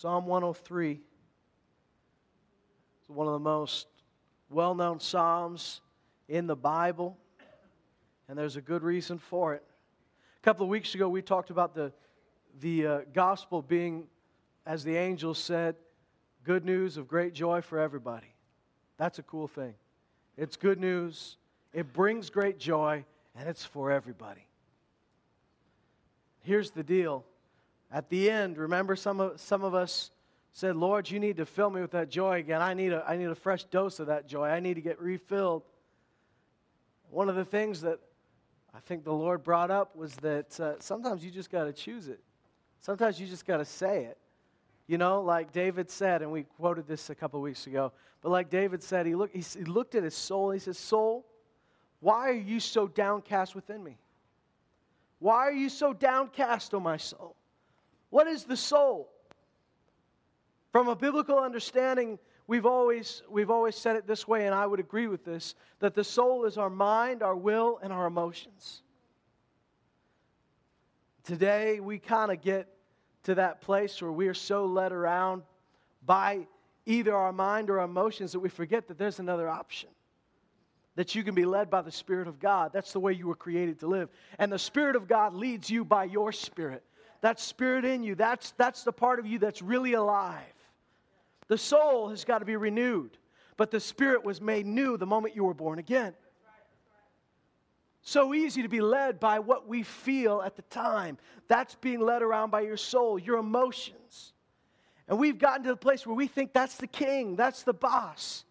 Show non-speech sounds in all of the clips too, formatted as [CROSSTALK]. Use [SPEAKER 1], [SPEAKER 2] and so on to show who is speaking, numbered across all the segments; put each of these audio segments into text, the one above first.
[SPEAKER 1] Psalm 103 is one of the most well known Psalms in the Bible, and there's a good reason for it. A couple of weeks ago, we talked about the, the uh, gospel being, as the angel said, good news of great joy for everybody. That's a cool thing. It's good news, it brings great joy, and it's for everybody. Here's the deal. At the end, remember some of, some of us said, Lord, you need to fill me with that joy again. I need, a, I need a fresh dose of that joy. I need to get refilled. One of the things that I think the Lord brought up was that uh, sometimes you just got to choose it. Sometimes you just got to say it. You know, like David said, and we quoted this a couple weeks ago, but like David said, he, look, he, he looked at his soul. He says, Soul, why are you so downcast within me? Why are you so downcast, O oh my soul? What is the soul? From a biblical understanding, we've always, we've always said it this way, and I would agree with this that the soul is our mind, our will, and our emotions. Today, we kind of get to that place where we are so led around by either our mind or our emotions that we forget that there's another option. That you can be led by the Spirit of God. That's the way you were created to live. And the Spirit of God leads you by your spirit. That spirit in you, that's, that's the part of you that's really alive. The soul has got to be renewed, but the spirit was made new the moment you were born again. So easy to be led by what we feel at the time. That's being led around by your soul, your emotions. And we've gotten to the place where we think that's the king, that's the boss.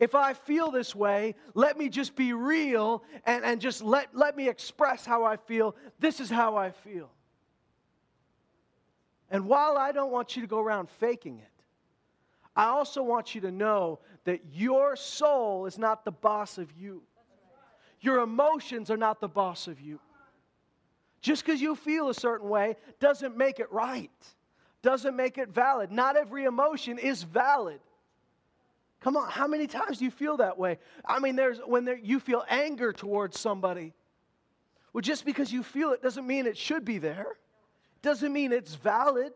[SPEAKER 1] If I feel this way, let me just be real and, and just let, let me express how I feel. This is how I feel. And while I don't want you to go around faking it, I also want you to know that your soul is not the boss of you. Your emotions are not the boss of you. Just because you feel a certain way doesn't make it right, doesn't make it valid. Not every emotion is valid. Come on, how many times do you feel that way? I mean, there's when there, you feel anger towards somebody. Well, just because you feel it doesn't mean it should be there doesn't mean it's valid.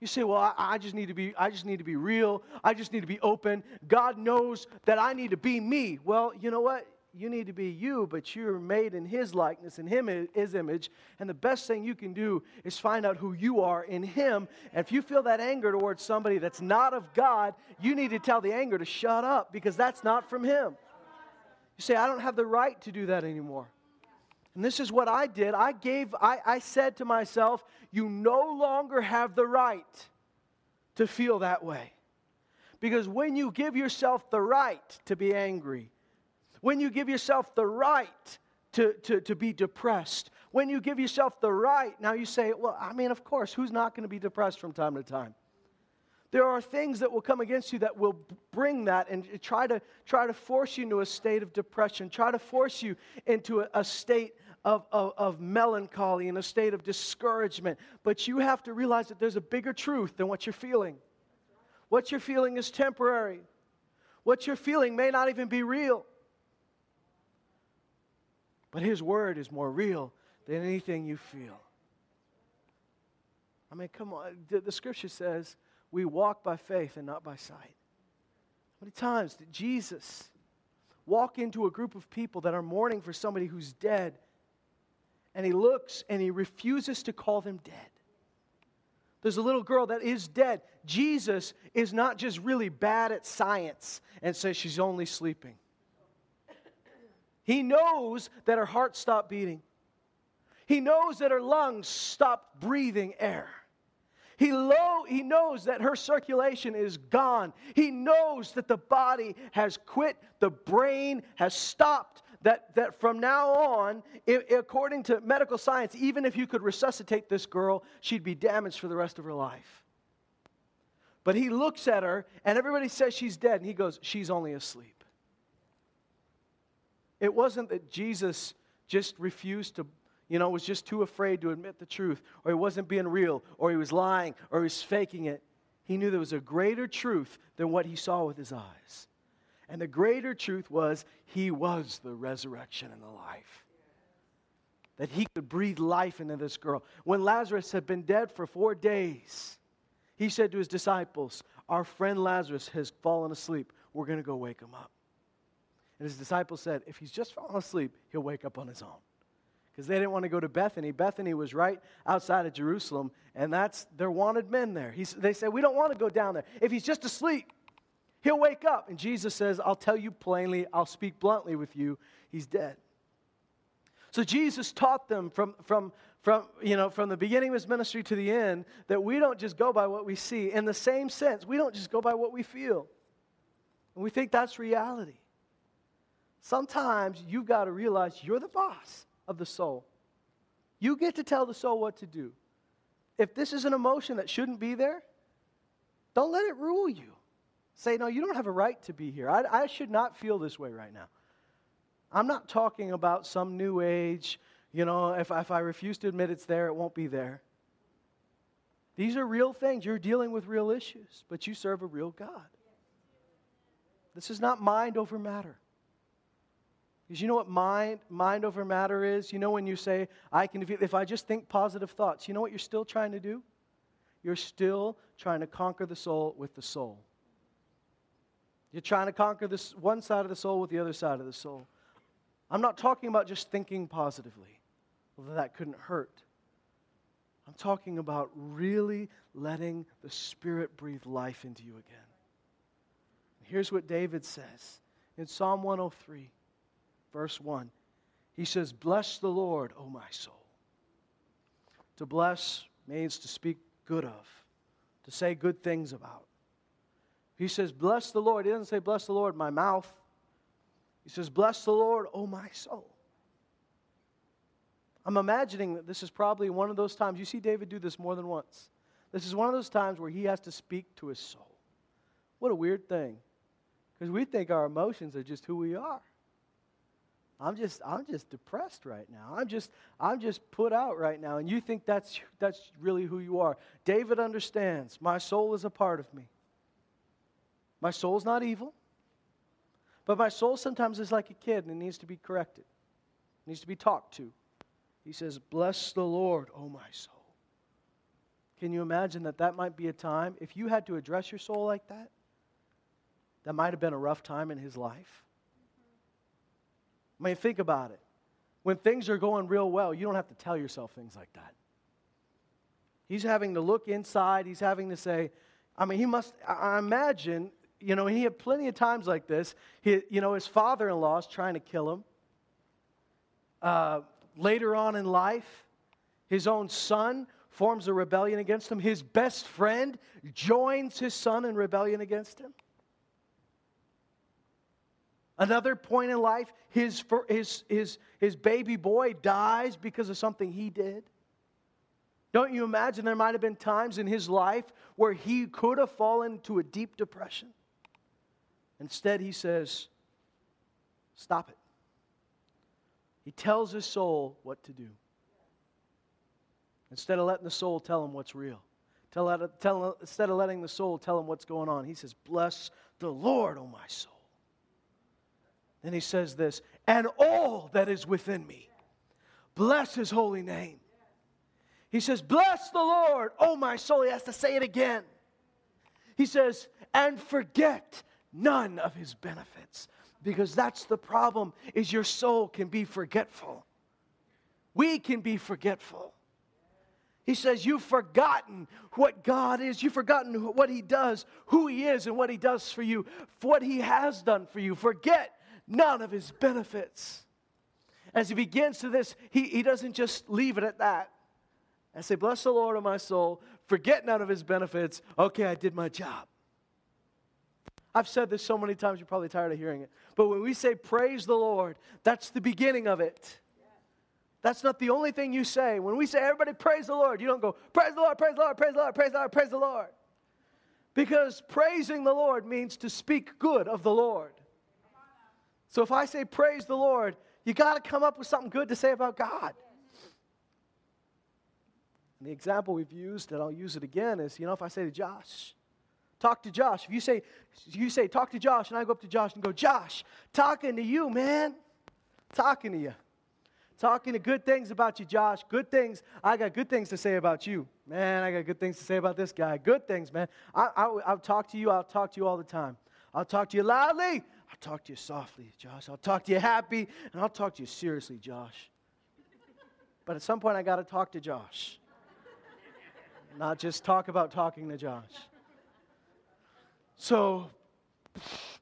[SPEAKER 1] You say, well, I, I, just need to be, I just need to be real. I just need to be open. God knows that I need to be me. Well, you know what? You need to be you, but you're made in His likeness, in Him, His image. And the best thing you can do is find out who you are in Him. And if you feel that anger towards somebody that's not of God, you need to tell the anger to shut up because that's not from Him. You say, I don't have the right to do that anymore. And this is what I did. I gave, I, I said to myself, you no longer have the right to feel that way. Because when you give yourself the right to be angry, when you give yourself the right to, to, to be depressed, when you give yourself the right, now you say, well, I mean, of course, who's not going to be depressed from time to time? There are things that will come against you that will bring that and uh, try to, try to force you into a state of depression, try to force you into a, a state of, of, of melancholy and a state of discouragement. But you have to realize that there's a bigger truth than what you're feeling. What you're feeling is temporary, what you're feeling may not even be real. But His Word is more real than anything you feel. I mean, come on. The, the scripture says we walk by faith and not by sight. How many times did Jesus walk into a group of people that are mourning for somebody who's dead and he looks and he refuses to call them dead. There's a little girl that is dead. Jesus is not just really bad at science and says she's only sleeping. He knows that her heart stopped beating. He knows that her lungs stopped breathing air. He, lo- he knows that her circulation is gone. He knows that the body has quit, the brain has stopped, that, that from now on, according to medical science, even if you could resuscitate this girl, she'd be damaged for the rest of her life. But he looks at her, and everybody says she's dead, and he goes, She's only asleep. It wasn't that Jesus just refused to, you know, was just too afraid to admit the truth, or he wasn't being real, or he was lying, or he was faking it. He knew there was a greater truth than what he saw with his eyes. And the greater truth was, He was the resurrection and the life. That He could breathe life into this girl. When Lazarus had been dead for four days, he said to his disciples, Our friend Lazarus has fallen asleep. We're going to go wake him up. And his disciples said, If he's just fallen asleep, he'll wake up on his own. Because they didn't want to go to Bethany. Bethany was right outside of Jerusalem, and that's their wanted men there. They said, We don't want to go down there. If he's just asleep, he'll wake up. And Jesus says, I'll tell you plainly, I'll speak bluntly with you, he's dead. So Jesus taught them from, from, from, you know, from the beginning of his ministry to the end that we don't just go by what we see. In the same sense, we don't just go by what we feel. And we think that's reality. Sometimes you've got to realize you're the boss of the soul. You get to tell the soul what to do. If this is an emotion that shouldn't be there, don't let it rule you. Say, no, you don't have a right to be here. I, I should not feel this way right now. I'm not talking about some new age, you know, if, if I refuse to admit it's there, it won't be there. These are real things. You're dealing with real issues, but you serve a real God. This is not mind over matter. Because you know what mind, mind over matter is? You know when you say, I can, if I just think positive thoughts, you know what you're still trying to do? You're still trying to conquer the soul with the soul. You're trying to conquer this one side of the soul with the other side of the soul. I'm not talking about just thinking positively, although that couldn't hurt. I'm talking about really letting the Spirit breathe life into you again. Here's what David says in Psalm 103, verse 1. He says, Bless the Lord, O my soul. To bless means to speak good of, to say good things about. He says, Bless the Lord. He doesn't say, Bless the Lord, my mouth. He says, Bless the Lord, O my soul. I'm imagining that this is probably one of those times. You see David do this more than once. This is one of those times where he has to speak to his soul. What a weird thing. Because we think our emotions are just who we are. I'm just, I'm just depressed right now. I'm just, I'm just put out right now. And you think that's, that's really who you are. David understands my soul is a part of me. My soul's not evil. But my soul sometimes is like a kid and it needs to be corrected, it needs to be talked to. He says, Bless the Lord, O my soul. Can you imagine that that might be a time, if you had to address your soul like that, that might have been a rough time in his life? I mean, think about it. When things are going real well, you don't have to tell yourself things like that. He's having to look inside, he's having to say, I mean, he must, I imagine you know, he had plenty of times like this. He, you know, his father in law is trying to kill him. Uh, later on in life, his own son forms a rebellion against him. His best friend joins his son in rebellion against him. Another point in life, his, his, his, his baby boy dies because of something he did. Don't you imagine there might have been times in his life where he could have fallen into a deep depression? Instead, he says, Stop it. He tells his soul what to do. Instead of letting the soul tell him what's real, tell, tell, instead of letting the soul tell him what's going on, he says, Bless the Lord, O my soul. Then he says this, and all that is within me. Bless his holy name. He says, Bless the Lord, O my soul. He has to say it again. He says, and forget none of his benefits because that's the problem is your soul can be forgetful we can be forgetful he says you've forgotten what god is you've forgotten what he does who he is and what he does for you what he has done for you forget none of his benefits as he begins to this he, he doesn't just leave it at that and say bless the lord of my soul forget none of his benefits okay i did my job I've said this so many times, you're probably tired of hearing it. But when we say praise the Lord, that's the beginning of it. That's not the only thing you say. When we say everybody praise the Lord, you don't go, praise the Lord, praise the Lord, praise the Lord, praise the Lord, praise the Lord. Because praising the Lord means to speak good of the Lord. So if I say praise the Lord, you got to come up with something good to say about God. And the example we've used, and I'll use it again, is you know, if I say to Josh, talk to Josh. If you say, you say, talk to Josh, and I go up to Josh and go, Josh, talking to you, man. Talking to you. Talking to good things about you, Josh. Good things. I got good things to say about you. Man, I got good things to say about this guy. Good things, man. I, I, I'll talk to you. I'll talk to you all the time. I'll talk to you loudly. I'll talk to you softly, Josh. I'll talk to you happy. And I'll talk to you seriously, Josh. But at some point, I got to talk to Josh. Not just talk about talking to Josh. So,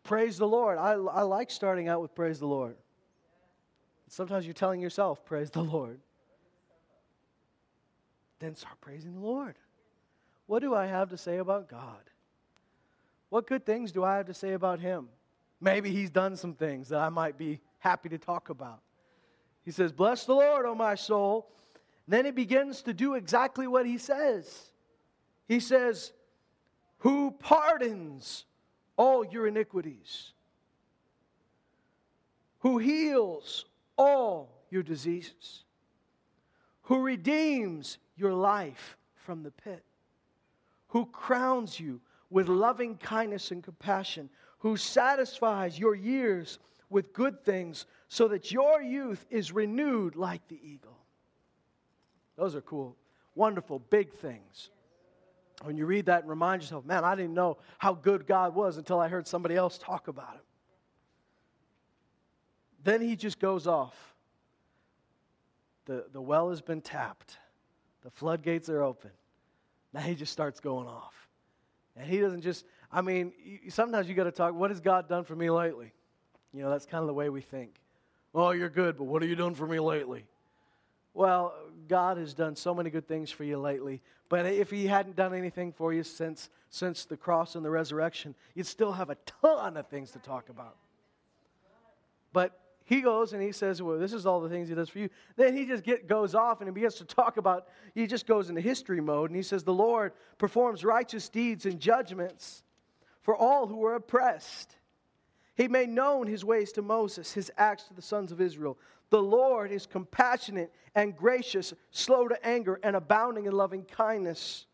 [SPEAKER 1] praise the Lord. I, I like starting out with praise the Lord. Sometimes you're telling yourself, praise the Lord then start praising the Lord. What do I have to say about God? What good things do I have to say about Him? Maybe He's done some things that I might be happy to talk about. He says, Bless the Lord, O my soul. And then He begins to do exactly what He says. He says, Who pardons all your iniquities, who heals all your diseases, who redeems your life from the pit, who crowns you with loving kindness and compassion, who satisfies your years with good things so that your youth is renewed like the eagle. Those are cool, wonderful, big things. When you read that and remind yourself, man, I didn't know how good God was until I heard somebody else talk about him. Then he just goes off. The, the well has been tapped. The floodgates are open. Now he just starts going off. And he doesn't just, I mean, sometimes you got to talk, what has God done for me lately? You know, that's kind of the way we think. Oh, you're good, but what have you done for me lately? Well, God has done so many good things for you lately, but if He hadn't done anything for you since, since the cross and the resurrection, you'd still have a ton of things to talk about. But he goes and he says, Well, this is all the things he does for you. Then he just get, goes off and he begins to talk about, he just goes into history mode and he says, The Lord performs righteous deeds and judgments for all who are oppressed. He made known his ways to Moses, his acts to the sons of Israel. The Lord is compassionate and gracious, slow to anger, and abounding in loving kindness.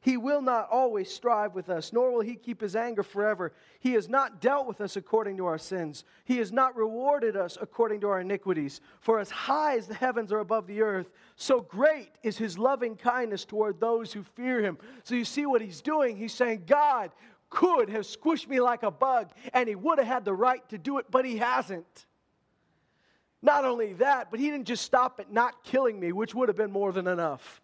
[SPEAKER 1] He will not always strive with us, nor will he keep his anger forever. He has not dealt with us according to our sins. He has not rewarded us according to our iniquities. For as high as the heavens are above the earth, so great is his loving kindness toward those who fear him. So you see what he's doing? He's saying, God could have squished me like a bug, and he would have had the right to do it, but he hasn't. Not only that, but he didn't just stop at not killing me, which would have been more than enough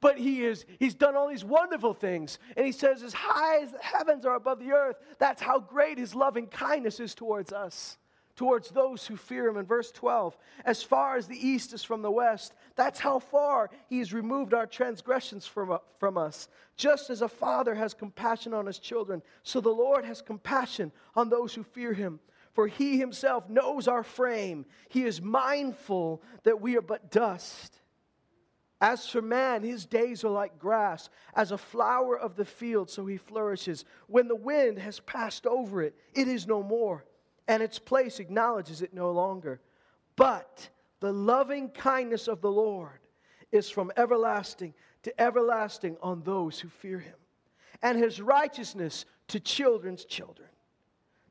[SPEAKER 1] but he is he's done all these wonderful things and he says as high as the heavens are above the earth that's how great his loving kindness is towards us towards those who fear him. In verse 12 as far as the east is from the west that's how far he has removed our transgressions from, uh, from us. Just as a father has compassion on his children so the lord has compassion on those who fear him. For he himself knows our frame. He is mindful that we are but dust. As for man, his days are like grass, as a flower of the field, so he flourishes. When the wind has passed over it, it is no more, and its place acknowledges it no longer. But the loving kindness of the Lord is from everlasting to everlasting on those who fear him, and his righteousness to children's children,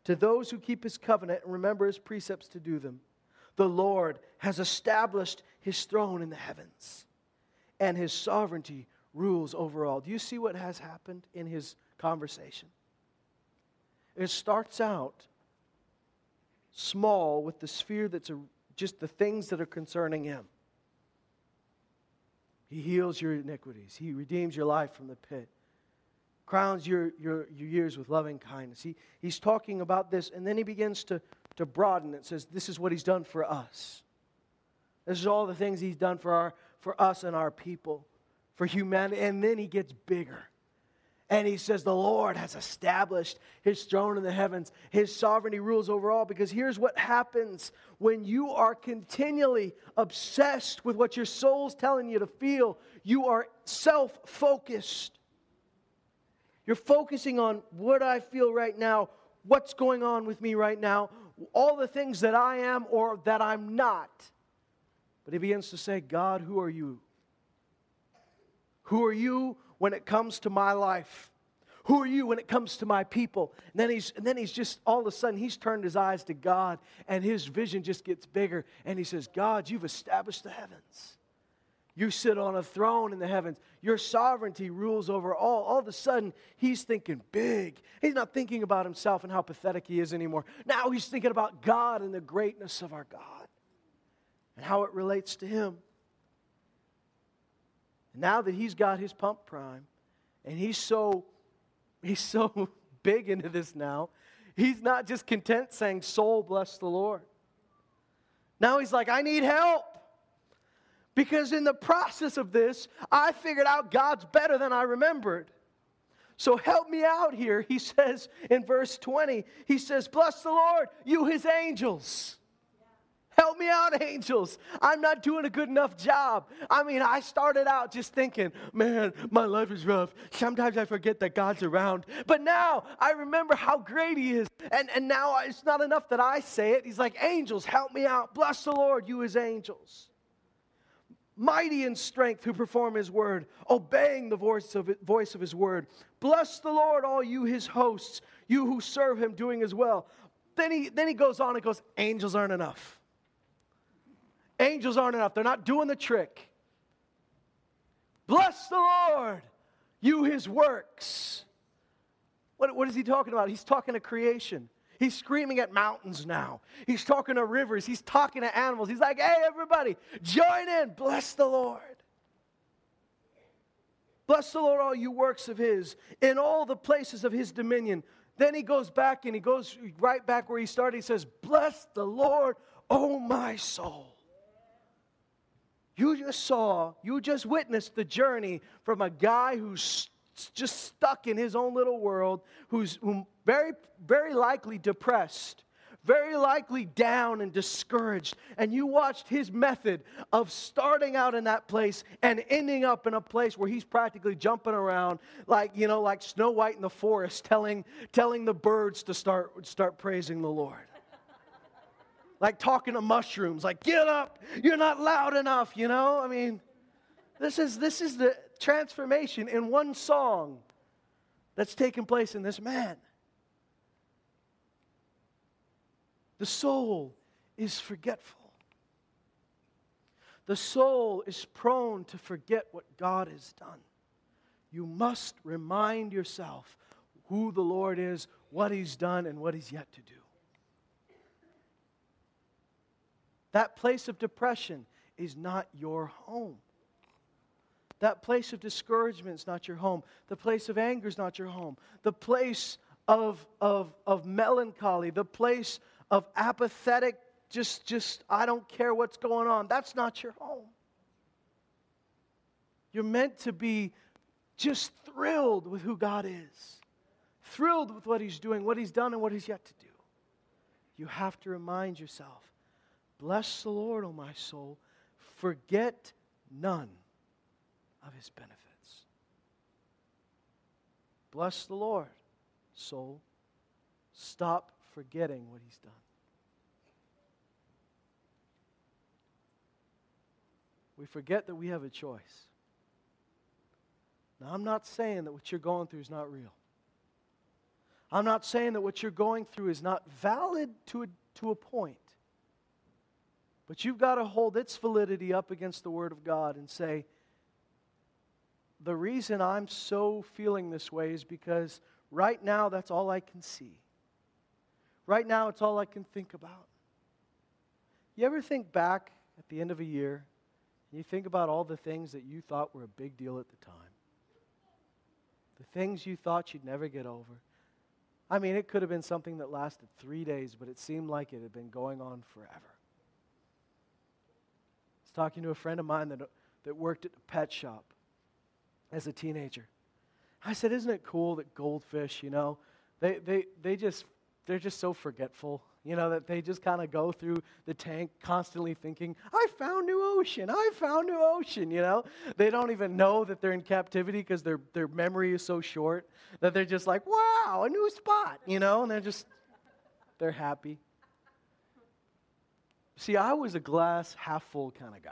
[SPEAKER 1] to those who keep his covenant and remember his precepts to do them. The Lord has established his throne in the heavens and his sovereignty rules over all. Do you see what has happened in his conversation? It starts out small with the sphere that's a, just the things that are concerning him. He heals your iniquities, he redeems your life from the pit, crowns your, your, your years with loving kindness. He, he's talking about this, and then he begins to, to broaden it. Says, This is what he's done for us. This is all the things he's done for our for us and our people, for humanity. And then he gets bigger. And he says, The Lord has established his throne in the heavens. His sovereignty rules over all. Because here's what happens when you are continually obsessed with what your soul's telling you to feel, you are self focused. You're focusing on what I feel right now, what's going on with me right now, all the things that I am or that I'm not. But he begins to say, God, who are you? Who are you when it comes to my life? Who are you when it comes to my people? And then he's and then he's just all of a sudden he's turned his eyes to God and his vision just gets bigger and he says, God, you've established the heavens. You sit on a throne in the heavens. Your sovereignty rules over all. All of a sudden, he's thinking big. He's not thinking about himself and how pathetic he is anymore. Now he's thinking about God and the greatness of our God and how it relates to him. Now that he's got his pump prime and he's so he's so [LAUGHS] big into this now, he's not just content saying, Soul, bless the Lord. Now he's like, I need help. Because in the process of this, I figured out God's better than I remembered. So help me out here, he [LAUGHS] says in verse 20. He says, Bless the Lord, you his angels. Help me out, angels. I'm not doing a good enough job. I mean, I started out just thinking, man, my life is rough. Sometimes I forget that God's around. But now I remember how great He is. And, and now it's not enough that I say it. He's like, angels, help me out. Bless the Lord, you His angels. Mighty in strength who perform His word, obeying the voice of, voice of His word. Bless the Lord, all you His hosts, you who serve Him, doing His well. Then he, then he goes on and goes, angels aren't enough. Angels aren't enough, they're not doing the trick. Bless the Lord, you his works. What, what is he talking about? He's talking to creation. He's screaming at mountains now. He's talking to rivers. He's talking to animals. He's like, hey, everybody, join in. Bless the Lord. Bless the Lord, all you works of his, in all the places of his dominion. Then he goes back and he goes right back where he started. He says, Bless the Lord, O my soul. You just saw, you just witnessed the journey from a guy who's just stuck in his own little world, who's very, very likely depressed, very likely down and discouraged. And you watched his method of starting out in that place and ending up in a place where he's practically jumping around like, you know, like Snow White in the forest, telling, telling the birds to start, start praising the Lord like talking to mushrooms, like, get up, you're not loud enough, you know? I mean, this is, this is the transformation in one song that's taken place in this man. The soul is forgetful. The soul is prone to forget what God has done. You must remind yourself who the Lord is, what He's done, and what He's yet to do. That place of depression is not your home. That place of discouragement is not your home. The place of anger is not your home. The place of, of, of melancholy, the place of apathetic, just, just, I don't care what's going on, that's not your home. You're meant to be just thrilled with who God is, thrilled with what He's doing, what He's done, and what He's yet to do. You have to remind yourself Bless the Lord, O my soul. Forget none of his benefits. Bless the Lord, soul. Stop forgetting what he's done. We forget that we have a choice. Now, I'm not saying that what you're going through is not real. I'm not saying that what you're going through is not valid to a, to a point. But you've got to hold its validity up against the Word of God and say, the reason I'm so feeling this way is because right now that's all I can see. Right now it's all I can think about. You ever think back at the end of a year and you think about all the things that you thought were a big deal at the time? The things you thought you'd never get over. I mean, it could have been something that lasted three days, but it seemed like it had been going on forever was talking to a friend of mine that, that worked at a pet shop as a teenager. I said, Isn't it cool that goldfish, you know, they, they, they just, they're just so forgetful, you know, that they just kind of go through the tank constantly thinking, I found new ocean, I found new ocean, you know? They don't even know that they're in captivity because their, their memory is so short that they're just like, wow, a new spot, you know? And they're just, they're happy. See, I was a glass half full kind of guy.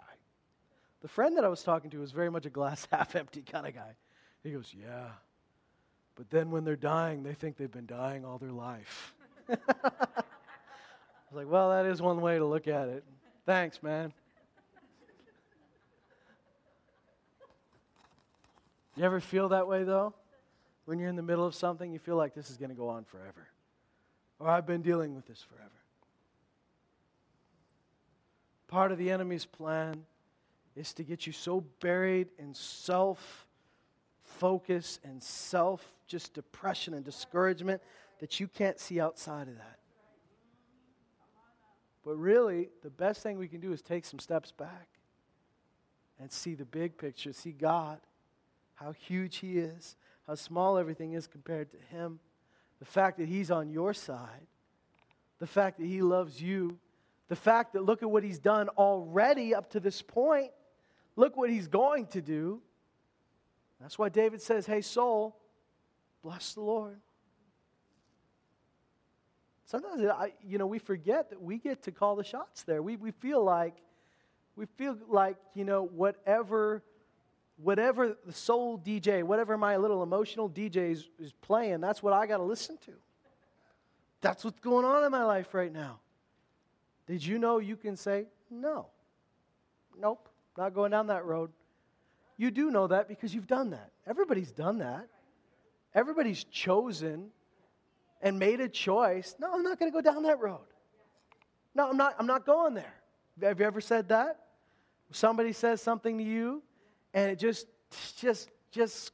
[SPEAKER 1] The friend that I was talking to was very much a glass [LAUGHS] half empty kind of guy. He goes, Yeah. But then when they're dying, they think they've been dying all their life. [LAUGHS] I was like, Well, that is one way to look at it. Thanks, man. You ever feel that way though? When you're in the middle of something, you feel like this is going to go on forever. Or I've been dealing with this forever. Part of the enemy's plan is to get you so buried in self focus and self just depression and discouragement that you can't see outside of that. But really, the best thing we can do is take some steps back and see the big picture, see God, how huge He is, how small everything is compared to Him, the fact that He's on your side, the fact that He loves you, the fact that look at what He's done already up to this point, look what He's going to do. That's why David says, Hey, soul, bless the Lord. Sometimes, I, you know, we forget that we get to call the shots there. We, we feel like, we feel like, you know, whatever, whatever the soul DJ, whatever my little emotional DJ is, is playing, that's what I got to listen to. That's what's going on in my life right now. Did you know you can say, no, nope, not going down that road? You do know that because you've done that. Everybody's done that. Everybody's chosen and made a choice. No, I'm not going to go down that road. No, I'm not, I'm not going there. Have you ever said that? Somebody says something to you and it just, just, just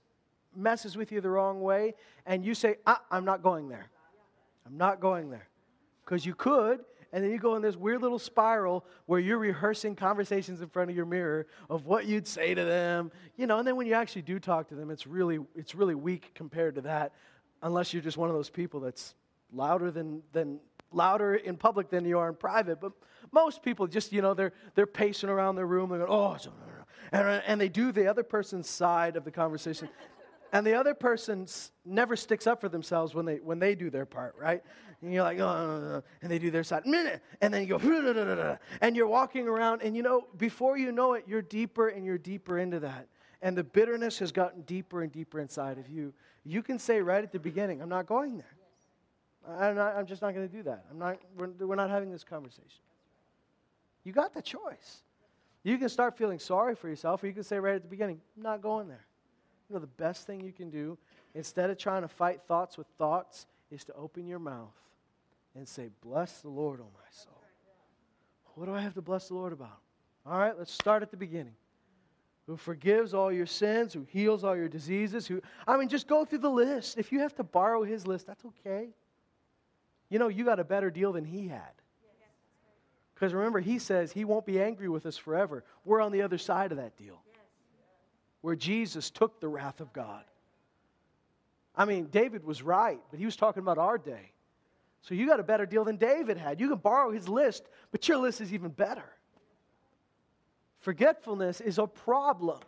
[SPEAKER 1] messes with you the wrong way, and you say, ah, I'm not going there. I'm not going there. Because you could, and then you go in this weird little spiral where you're rehearsing conversations in front of your mirror of what you'd say to them, you know, and then when you actually do talk to them, it's really, it's really weak compared to that, unless you're just one of those people that's louder than, than louder in public than you are in private. But most people just, you know, they're, they're pacing around their room, they're going, oh, and, and they do the other person's side of the conversation. And the other person never sticks up for themselves when they, when they do their part, right? And you're like, oh, and they do their side, and then you go, and you're walking around, and you know, before you know it, you're deeper and you're deeper into that. And the bitterness has gotten deeper and deeper inside of you. You can say right at the beginning, I'm not going there. I'm, not, I'm just not going to do that. I'm not, we're, we're not having this conversation. You got the choice. You can start feeling sorry for yourself, or you can say right at the beginning, I'm not going there. You know, the best thing you can do, instead of trying to fight thoughts with thoughts, is to open your mouth and say, Bless the Lord, O oh my soul. What do I have to bless the Lord about? All right, let's start at the beginning. Who forgives all your sins, who heals all your diseases, who, I mean, just go through the list. If you have to borrow his list, that's okay. You know, you got a better deal than he had. Because remember, he says he won't be angry with us forever. We're on the other side of that deal, where Jesus took the wrath of God. I mean, David was right, but he was talking about our day. So you got a better deal than David had. You can borrow his list, but your list is even better. Forgetfulness is a problem.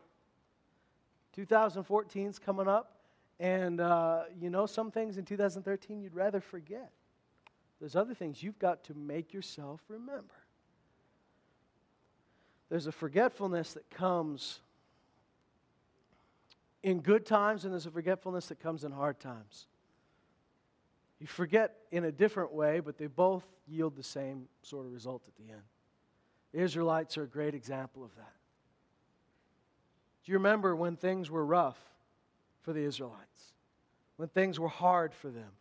[SPEAKER 1] 2014 is coming up, and uh, you know some things in 2013 you'd rather forget. There's other things you've got to make yourself remember. There's a forgetfulness that comes in good times, and there's a forgetfulness that comes in hard times. You forget in a different way, but they both yield the same sort of result at the end. The Israelites are a great example of that. Do you remember when things were rough for the Israelites? When things were hard for them?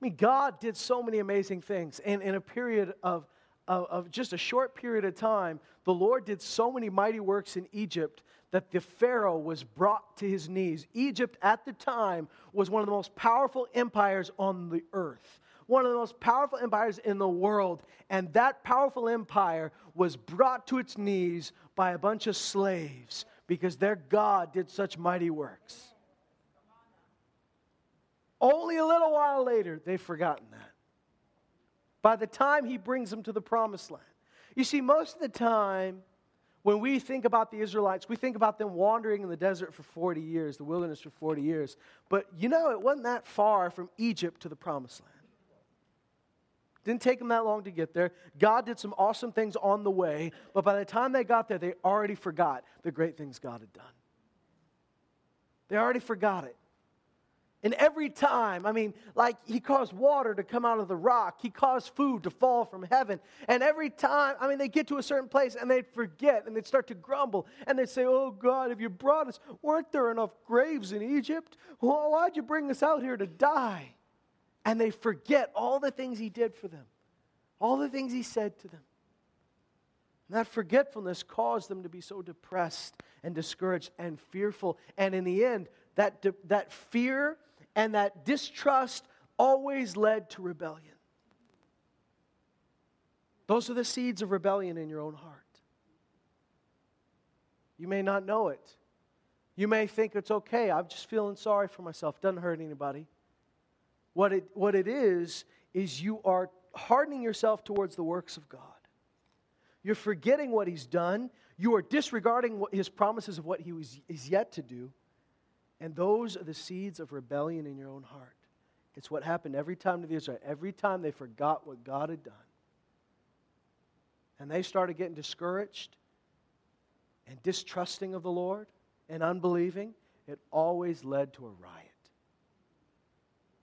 [SPEAKER 1] I mean, God did so many amazing things. And in a period of, of, of, just a short period of time, the Lord did so many mighty works in Egypt that the Pharaoh was brought to his knees. Egypt at the time was one of the most powerful empires on the earth, one of the most powerful empires in the world. And that powerful empire was brought to its knees by a bunch of slaves because their God did such mighty works. Only a little while later, they've forgotten that. By the time he brings them to the promised land. You see, most of the time, when we think about the Israelites, we think about them wandering in the desert for 40 years, the wilderness for 40 years. But you know, it wasn't that far from Egypt to the promised land. Didn't take them that long to get there. God did some awesome things on the way, but by the time they got there, they already forgot the great things God had done. They already forgot it. And every time, I mean, like he caused water to come out of the rock, he caused food to fall from heaven. And every time, I mean, they get to a certain place and they'd forget and they'd start to grumble and they'd say, Oh God, if you brought us, weren't there enough graves in Egypt? Well, why'd you bring us out here to die? And they forget all the things he did for them, all the things he said to them. And that forgetfulness caused them to be so depressed and discouraged and fearful. And in the end, that, that fear and that distrust always led to rebellion. Those are the seeds of rebellion in your own heart. You may not know it. You may think it's okay. I'm just feeling sorry for myself. Doesn't hurt anybody. What it, what it is, is you are hardening yourself towards the works of God. You're forgetting what He's done. You are disregarding what, His promises of what He is yet to do. And those are the seeds of rebellion in your own heart. It's what happened every time to the Israelites. Every time they forgot what God had done. And they started getting discouraged and distrusting of the Lord and unbelieving. It always led to a riot.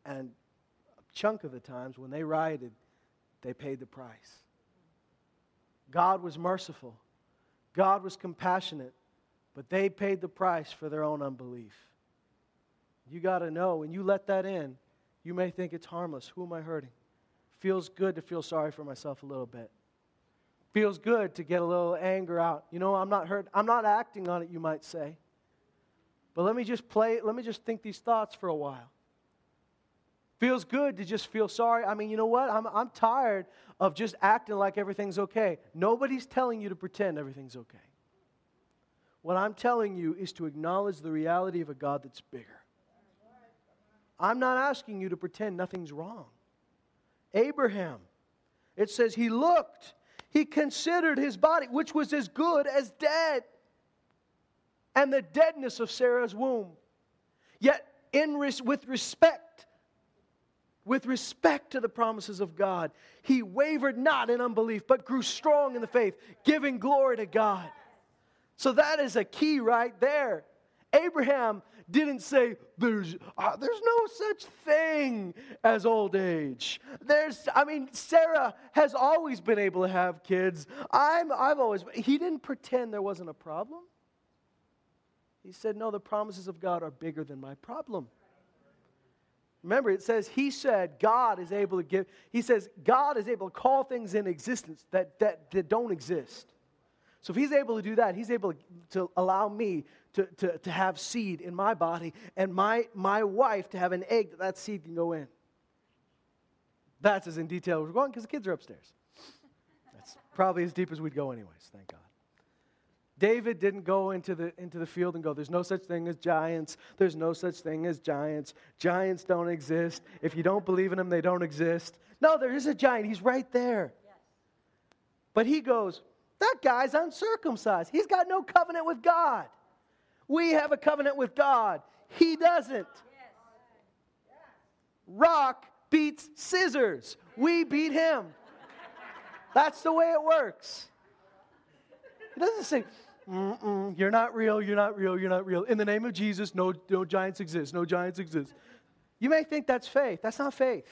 [SPEAKER 1] And a chunk of the times when they rioted, they paid the price. God was merciful, God was compassionate, but they paid the price for their own unbelief. You got to know when you let that in, you may think it's harmless. Who am I hurting? Feels good to feel sorry for myself a little bit. Feels good to get a little anger out. You know, I'm not hurt. I'm not acting on it, you might say. But let me just play, let me just think these thoughts for a while. Feels good to just feel sorry. I mean, you know what? I'm, I'm tired of just acting like everything's okay. Nobody's telling you to pretend everything's okay. What I'm telling you is to acknowledge the reality of a God that's bigger. I'm not asking you to pretend nothing's wrong. Abraham, it says he looked, he considered his body, which was as good as dead, and the deadness of Sarah's womb. Yet, in res- with respect, with respect to the promises of God, he wavered not in unbelief, but grew strong in the faith, giving glory to God. So that is a key right there. Abraham didn't say there's uh, there's no such thing as old age. There's I mean Sarah has always been able to have kids. I'm I've always he didn't pretend there wasn't a problem. He said no the promises of God are bigger than my problem. Remember, it says, He said, God is able to give, He says, God is able to call things in existence that, that, that don't exist. So if He's able to do that, He's able to allow me to, to, to have seed in my body and my, my wife to have an egg that that seed can go in. That's as in detail as we're going because the kids are upstairs. That's probably as deep as we'd go, anyways, thank God. David didn't go into the, into the field and go, There's no such thing as giants. There's no such thing as giants. Giants don't exist. If you don't believe in them, they don't exist. No, there is a giant. He's right there. Yes. But he goes, That guy's uncircumcised. He's got no covenant with God. We have a covenant with God. He doesn't. Rock beats scissors. We beat him. That's the way it works. It doesn't say, you're not real, you're not real, you're not real. In the name of Jesus, no, no giants exist, no giants exist. You may think that's faith. That's not faith,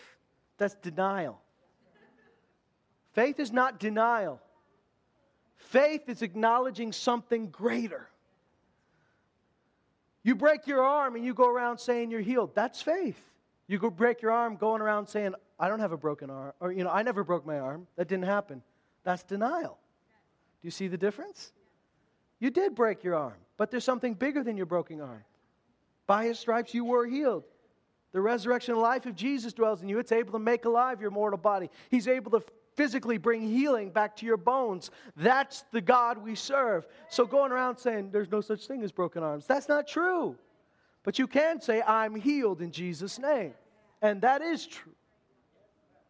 [SPEAKER 1] that's denial. Faith is not denial, faith is acknowledging something greater. You break your arm and you go around saying you're healed. That's faith. You go break your arm going around saying, I don't have a broken arm. Or, you know, I never broke my arm. That didn't happen. That's denial. Do you see the difference? You did break your arm, but there's something bigger than your broken arm. By his stripes you were healed. The resurrection life of Jesus dwells in you. It's able to make alive your mortal body. He's able to physically bring healing back to your bones. That's the God we serve. So going around saying there's no such thing as broken arms, that's not true. But you can say, I'm healed in Jesus' name. And that is true.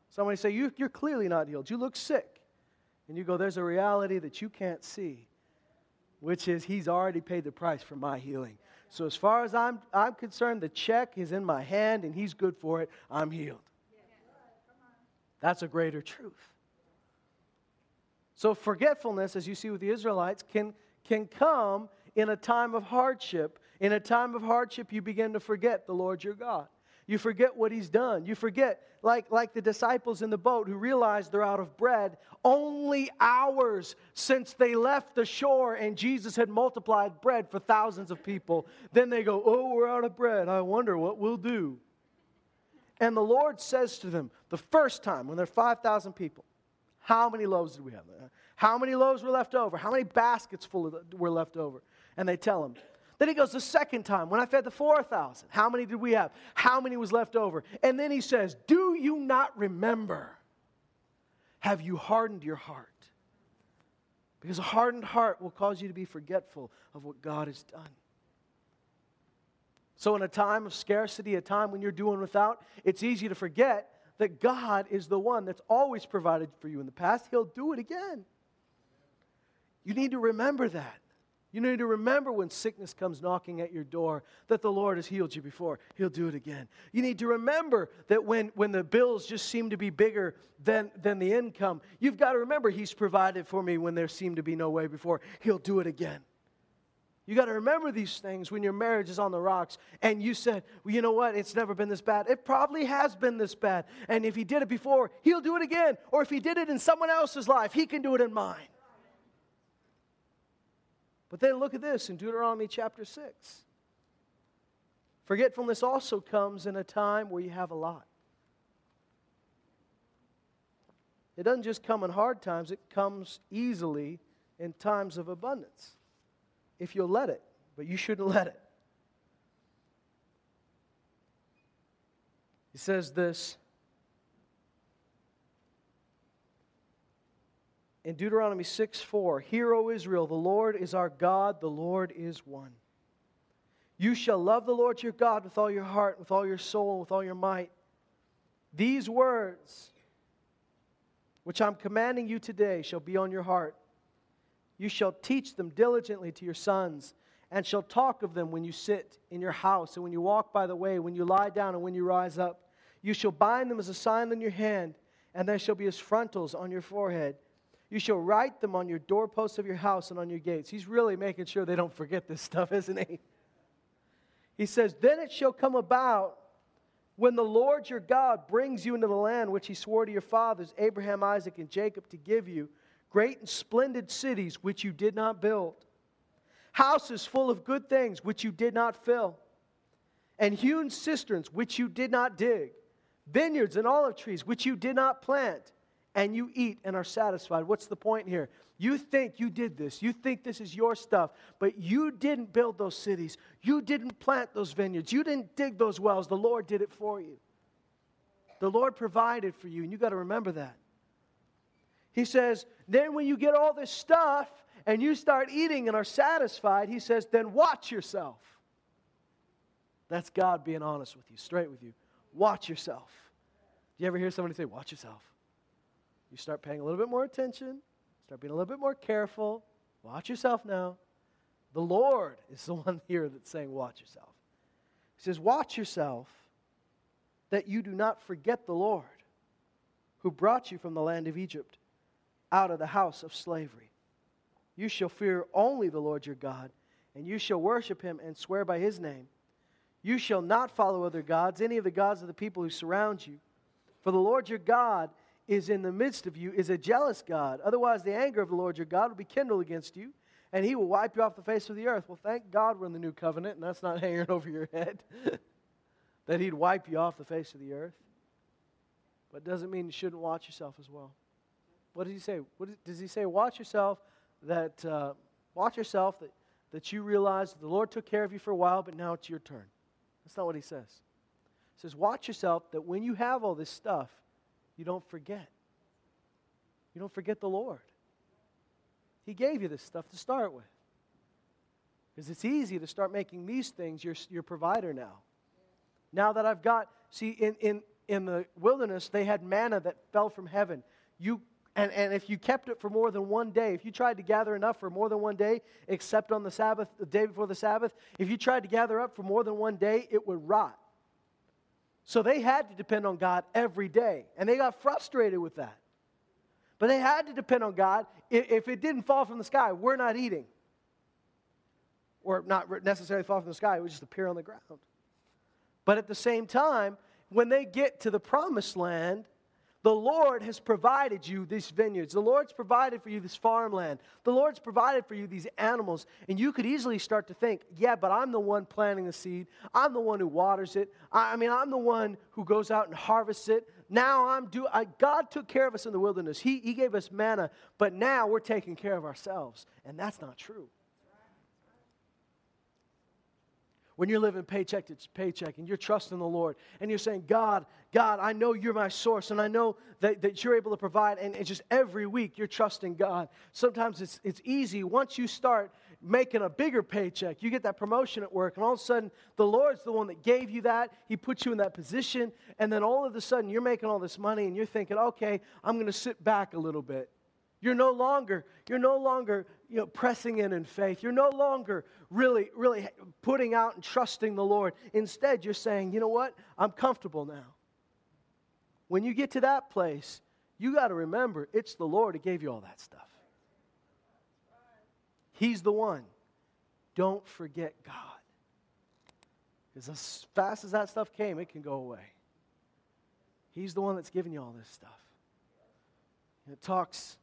[SPEAKER 1] Somebody say, you, You're clearly not healed. You look sick. And you go, There's a reality that you can't see, which is He's already paid the price for my healing. So, as far as I'm, I'm concerned, the check is in my hand and He's good for it. I'm healed. That's a greater truth. So, forgetfulness, as you see with the Israelites, can, can come in a time of hardship. In a time of hardship, you begin to forget the Lord your God. You forget what he's done. You forget, like, like the disciples in the boat who realize they're out of bread only hours since they left the shore and Jesus had multiplied bread for thousands of people. Then they go, Oh, we're out of bread. I wonder what we'll do. And the Lord says to them, the first time when there are 5,000 people, how many loaves did we have? Uh, how many loaves were left over? How many baskets full were left over? And they tell him, then he goes the second time when I fed the 4,000. How many did we have? How many was left over? And then he says, Do you not remember? Have you hardened your heart? Because a hardened heart will cause you to be forgetful of what God has done. So, in a time of scarcity, a time when you're doing without, it's easy to forget that God is the one that's always provided for you in the past. He'll do it again. You need to remember that. You need to remember when sickness comes knocking at your door that the Lord has healed you before. He'll do it again. You need to remember that when, when the bills just seem to be bigger than, than the income, you've got to remember He's provided for me when there seemed to be no way before. He'll do it again. You got to remember these things when your marriage is on the rocks and you said, well, you know what, it's never been this bad. It probably has been this bad. And if He did it before, He'll do it again. Or if He did it in someone else's life, He can do it in mine. But then look at this in Deuteronomy chapter 6. Forgetfulness also comes in a time where you have a lot. It doesn't just come in hard times, it comes easily in times of abundance. If you'll let it, but you shouldn't [LAUGHS] let it. He says this in Deuteronomy 6 4, Hear, O Israel, the Lord is our God, the Lord is one. You shall love the Lord your God with all your heart, with all your soul, and with all your might. These words, which I'm commanding you today, shall be on your heart. You shall teach them diligently to your sons, and shall talk of them when you sit in your house, and when you walk by the way, when you lie down, and when you rise up. You shall bind them as a sign on your hand, and they shall be as frontals on your forehead. You shall write them on your doorposts of your house and on your gates. He's really making sure they don't forget this stuff, [LAUGHS] isn't he? He says, Then it shall come about when the Lord your God brings you into the land which he swore to your fathers, Abraham, Isaac, and Jacob, to give you, great and splendid cities which you did not build, houses full of good things which you did not fill, and hewn cisterns which you did not dig, vineyards and olive trees which you did not plant and you eat and are satisfied. What's the point here? You think you did this. You think this is your stuff, but you didn't build those cities. You didn't plant those vineyards. You didn't dig those wells. The Lord did it for you. The Lord provided for you, and you got to remember that. He says, then when you get all this stuff and you start eating and are satisfied, he says, then watch yourself. That's God being honest with you, straight with you. Watch yourself. Do you ever hear somebody say, watch yourself? you start paying a little bit more attention, start being a little bit more careful. Watch yourself now. The Lord is the [LAUGHS] one here that's saying, Watch yourself. He says, Watch yourself that you do not forget the Lord who brought you from the land of Egypt out of the house of slavery. You shall fear only the Lord your God, and you shall worship him and swear by his name. You shall not follow other gods, any of the gods of the people who surround you. For the Lord your God is in the midst of you is a jealous God. Otherwise, the anger of the Lord your God will be kindled against you, and he will wipe you off the face of the earth. Well, thank God we're in the new covenant, and that's not [LAUGHS] hanging over your head, [LAUGHS] that he'd wipe you off the face of the earth. But it doesn't mean you shouldn't watch yourself as well. What does he say? What does he say? Watch yourself that, uh, watch yourself that, that you realize the Lord took care of you for a while, but now it's your turn. That's not what he says. He says, watch yourself that when you have all this stuff, you don't forget. You don't forget the Lord. He gave you this stuff to start with. Because it's easy to start making these things your, your provider now. Now that I've got, see, in, in, in the wilderness, they had manna that fell from heaven. You, and, and if you kept it for more than one day, if you tried to gather enough for more than one day, except on the Sabbath, the day before the Sabbath, if you tried to gather up for more than one day, it would rot. So they had to depend on God every day, and they got frustrated with that. But they had to depend on God. If it didn't fall from the sky, we're not eating. Or not necessarily fall from the sky, it would just appear on the ground. But at the same time, when they get to the promised land, the Lord has provided you these vineyards. The Lord's provided for you this farmland. The Lord's provided for you these animals. And you could easily start to think, yeah, but I'm the one planting the seed. I'm the one who waters it. I, mean, I'm the one who goes out and harvests it. Now I'm do I, God took care of us in the wilderness. He, he gave us manna, but now we're taking care of ourselves. And that's not true. When you're living paycheck to paycheck and you're trusting the Lord and you're saying, God, God, I know you're my source and I know that, that you're able to provide. And, just every week you're trusting God. Sometimes it's, it's easy once you start making a bigger paycheck. You get that promotion at work, and all of a sudden, the Lord's the one that gave you that. He put you in that position, and then all of a sudden, you're making all this money, and you're thinking, okay, I'm going to sit back a little bit. You're no longer, you're no longer you know, pressing in in faith. You're no longer really, really putting out and trusting the Lord. Instead, you're saying, you know what? I'm comfortable now. When you get to that place, you got to remember it's the Lord who gave you all that stuff. He's the one. Don't forget God. Because as fast as that stuff came, it can go away. He's the one that's giving you all this stuff. It talks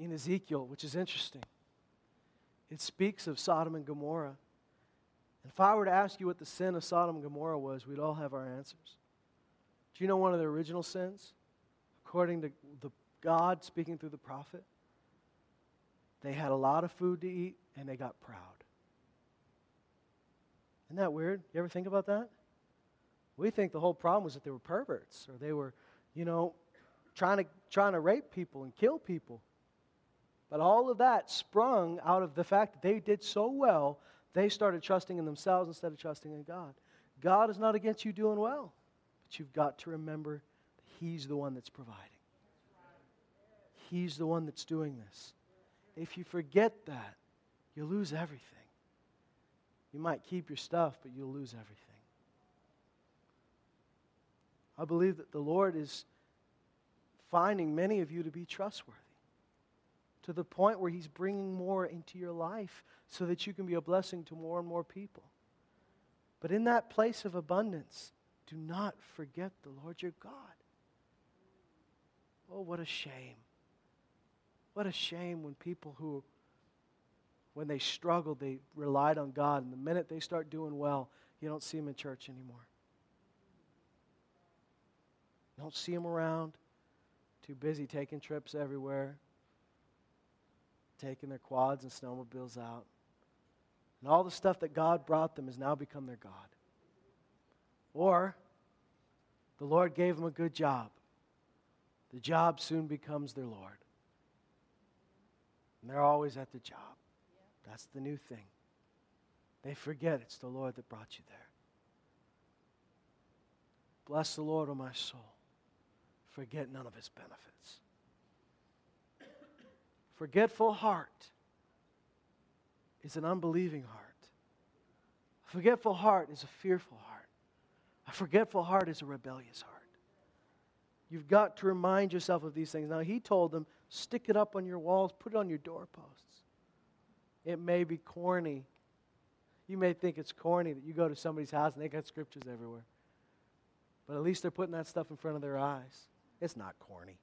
[SPEAKER 1] in Ezekiel, which is interesting. It speaks of Sodom and Gomorrah. And if I were to ask you what the sin of Sodom and Gomorrah was, we'd all have our answers. Do you know one of the original sins? According to the God speaking through the prophet, they had a lot of food to eat and they got proud. Isn't that weird? You ever think about that? We think the whole problem was that they were perverts or they were, you know, trying to, trying to rape people and kill people. But all of that sprung out of the fact that they did so well, they started trusting in themselves instead of trusting in God. God is not against you doing well, but you've got to remember He's the one that's providing. He's the one that's doing this. If you forget that, you lose everything. You might keep your stuff, but you'll lose everything. I believe that the Lord is finding many of you to be trustworthy to the point where He's bringing more into your life so that you can be a blessing to more and more people. But in that place of abundance, do not forget the Lord your God. Oh, what a shame. What a shame when people who, when they struggled, they relied on God, and the minute they start doing well, you don't see them in church anymore. You don't see them around, too busy taking trips everywhere, taking their quads and snowmobiles out. And all the stuff that God brought them has now become their God. Or the Lord gave them a good job. The job soon becomes their Lord. And they're always at the job. That's the new thing. They forget it's the Lord that brought you there. Bless the Lord, O oh my soul. Forget none of his benefits forgetful heart is an unbelieving heart. A forgetful heart is a fearful heart. A forgetful heart is a rebellious heart. You've got to remind yourself of these things. Now, he told them, stick it up on your walls, put it on your doorposts. It may be corny. You may think it's corny that you go to somebody's house and they got scriptures everywhere. But at least they're putting that stuff in front of their eyes. It's not corny.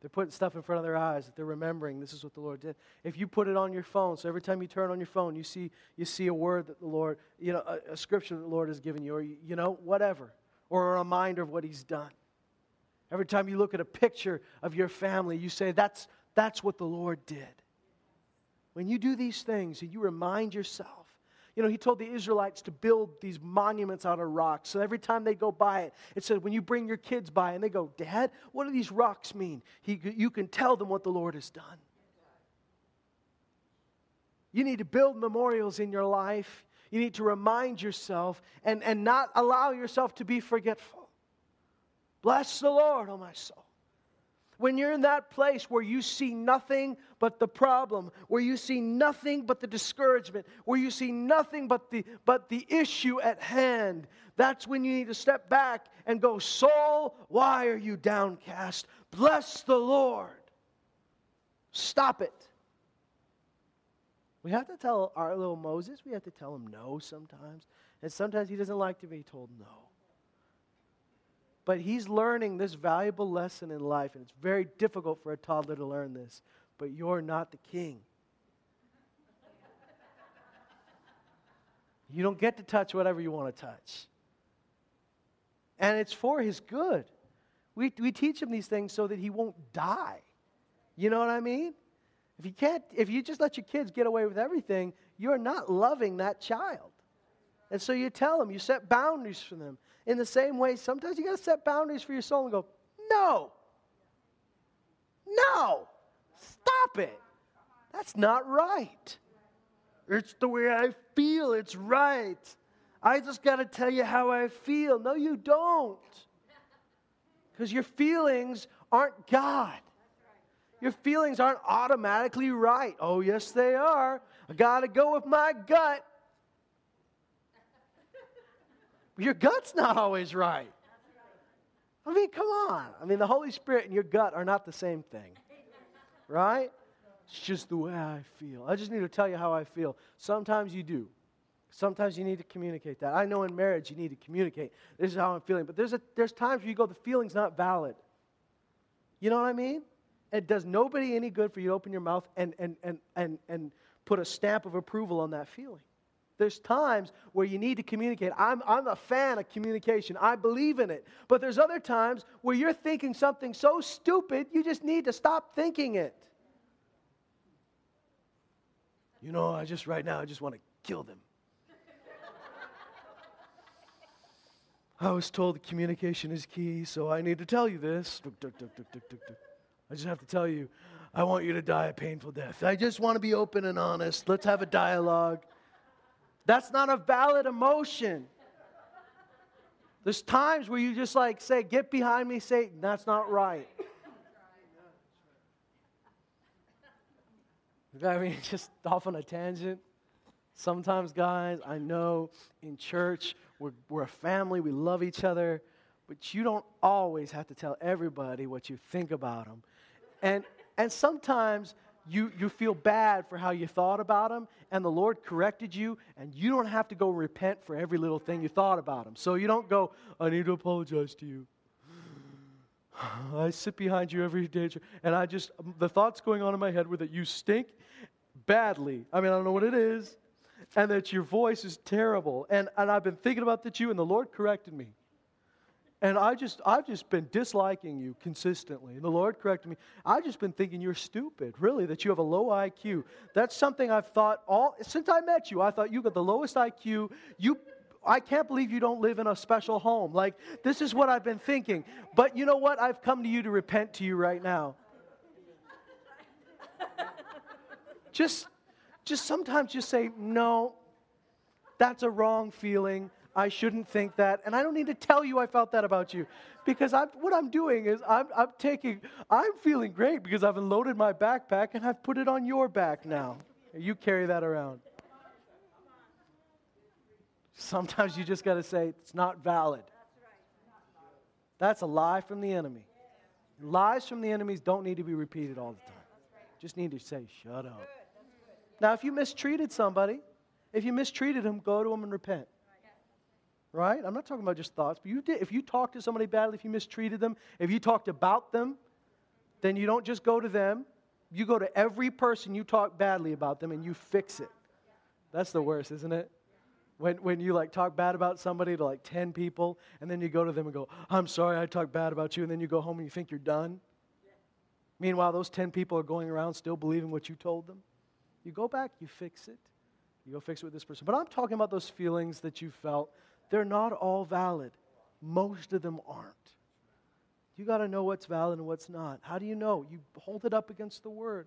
[SPEAKER 1] They're putting stuff in front of their eyes that they're remembering this is what the Lord did. If you put it on your phone, so every time you turn on your phone, you see, you see a word that the Lord, you know, a, a scripture that the Lord has given you, or, you know, whatever, or a reminder of what He's done. Every time you look at a picture of your family, you say, that's, that's what the Lord did. When you do these things and you remind yourself, you know, he told the Israelites to build these monuments out of rocks. So every time they go by it, it said, when you bring your kids by and they go, Dad, what do these rocks mean? He, you can tell them what the Lord has done. You need to build memorials in your life. You need to remind yourself and, and not allow yourself to be forgetful. Bless the Lord, oh my soul. When you're in that place where you see nothing but the problem, where you see nothing but the discouragement, where you see nothing but the, but the issue at hand, that's when you need to step back and go, Soul, why are you downcast? Bless the Lord. Stop it. We have to tell our little Moses, we have to tell him no sometimes. And sometimes he doesn't like to be told no. But he's learning this valuable lesson in life, and it's very difficult for a toddler to learn this. But you're not the king. You don't get to touch whatever you want to touch. And it's for his good. We, we teach him these things so that he won't die. You know what I mean? If you can't, if you just let your kids get away with everything, you're not loving that child. And so you tell them, you set boundaries for them. In the same way, sometimes you got to set boundaries for your soul and go, no, no, stop it. That's not right. It's the way I feel, it's right. I just got to tell you how I feel. No, you don't. Because your feelings aren't God. Your feelings aren't automatically right. Oh, yes, they are. I got to go with my gut. Your gut's not always right. I mean, come on. I mean, the Holy Spirit and your gut are not the same thing, right? It's just the way I feel. I just need to tell you how I feel. Sometimes you do. Sometimes you need to communicate that. I know in marriage you need to communicate. This is how I'm feeling. But there's, a, there's times where you go, the feeling's not valid. You know what I mean? It does nobody any good for you to open your mouth and, and, and, and, and put a stamp of approval on that feeling. There's times where you need to communicate. I'm, I'm a fan of communication. I believe in it. But there's other times where you're thinking something so stupid, you just need to stop thinking it. You know, I just right now, I just want to kill them. [LAUGHS] I was told communication is key, so I need to tell you this. I just have to tell you, I want you to die a painful death. I just want to be open and honest. Let's have a dialogue. That's not a valid emotion. There's times where you just like say, Get behind me, Satan. That's not right. I mean, [LAUGHS] just off on a tangent. Sometimes, guys, I know in church we're, we're a family, we love each other, but you don't always have to tell everybody what you think about them. And, and sometimes you, you feel bad for how you thought about him, and the Lord corrected you, and you don't have to go repent for every little thing you thought about him. So you don't go, I need to apologize to you. [SIGHS] I sit behind you every day, and I just, the thoughts going on in my head were that you stink badly. I mean, I don't know what it is, and that your voice is terrible. And, and I've been thinking about that you, and the Lord corrected me. And I just, I've just been disliking you consistently. And the Lord corrected me. I've just been thinking you're stupid, really, that you have a low IQ. That's something I've thought all, since I met you, I thought you got the lowest IQ. You, I can't believe you don't live in a special home. Like, this is what I've been thinking. But you know what? I've come to you to repent to you right now. just, just sometimes just say, no, that's a wrong feeling. I shouldn't think that. And I don't need to tell you I felt that about you. Because I'm, what I'm doing is I'm, I'm taking, I'm feeling great because I've unloaded my backpack and I've put it on your back now. You carry that around. Sometimes you just got to say, it's not valid. That's a lie from the enemy. Lies from the enemies don't need to be repeated all the time. Just need to say, shut up. Now, if you mistreated somebody, if you mistreated them, go to them and repent right? I'm not talking about just thoughts, but you did, if you talk to somebody badly, if you mistreated them, if you talked about them, then you don't just go to them. You go to every person you talk badly about them and you fix it. That's the worst, isn't it? When, when you like talk bad about somebody to like 10 people and then you go to them and go, I'm sorry I talked bad about you, and then you go home and you think you're done. Meanwhile, those 10 people are going around still believing what you told them. You go back, you fix it. You go fix it with this person. But I'm talking about those feelings that you felt they're not all valid. Most of them aren't. You got to know what's valid and what's not. How do you know? You hold it up against the Word.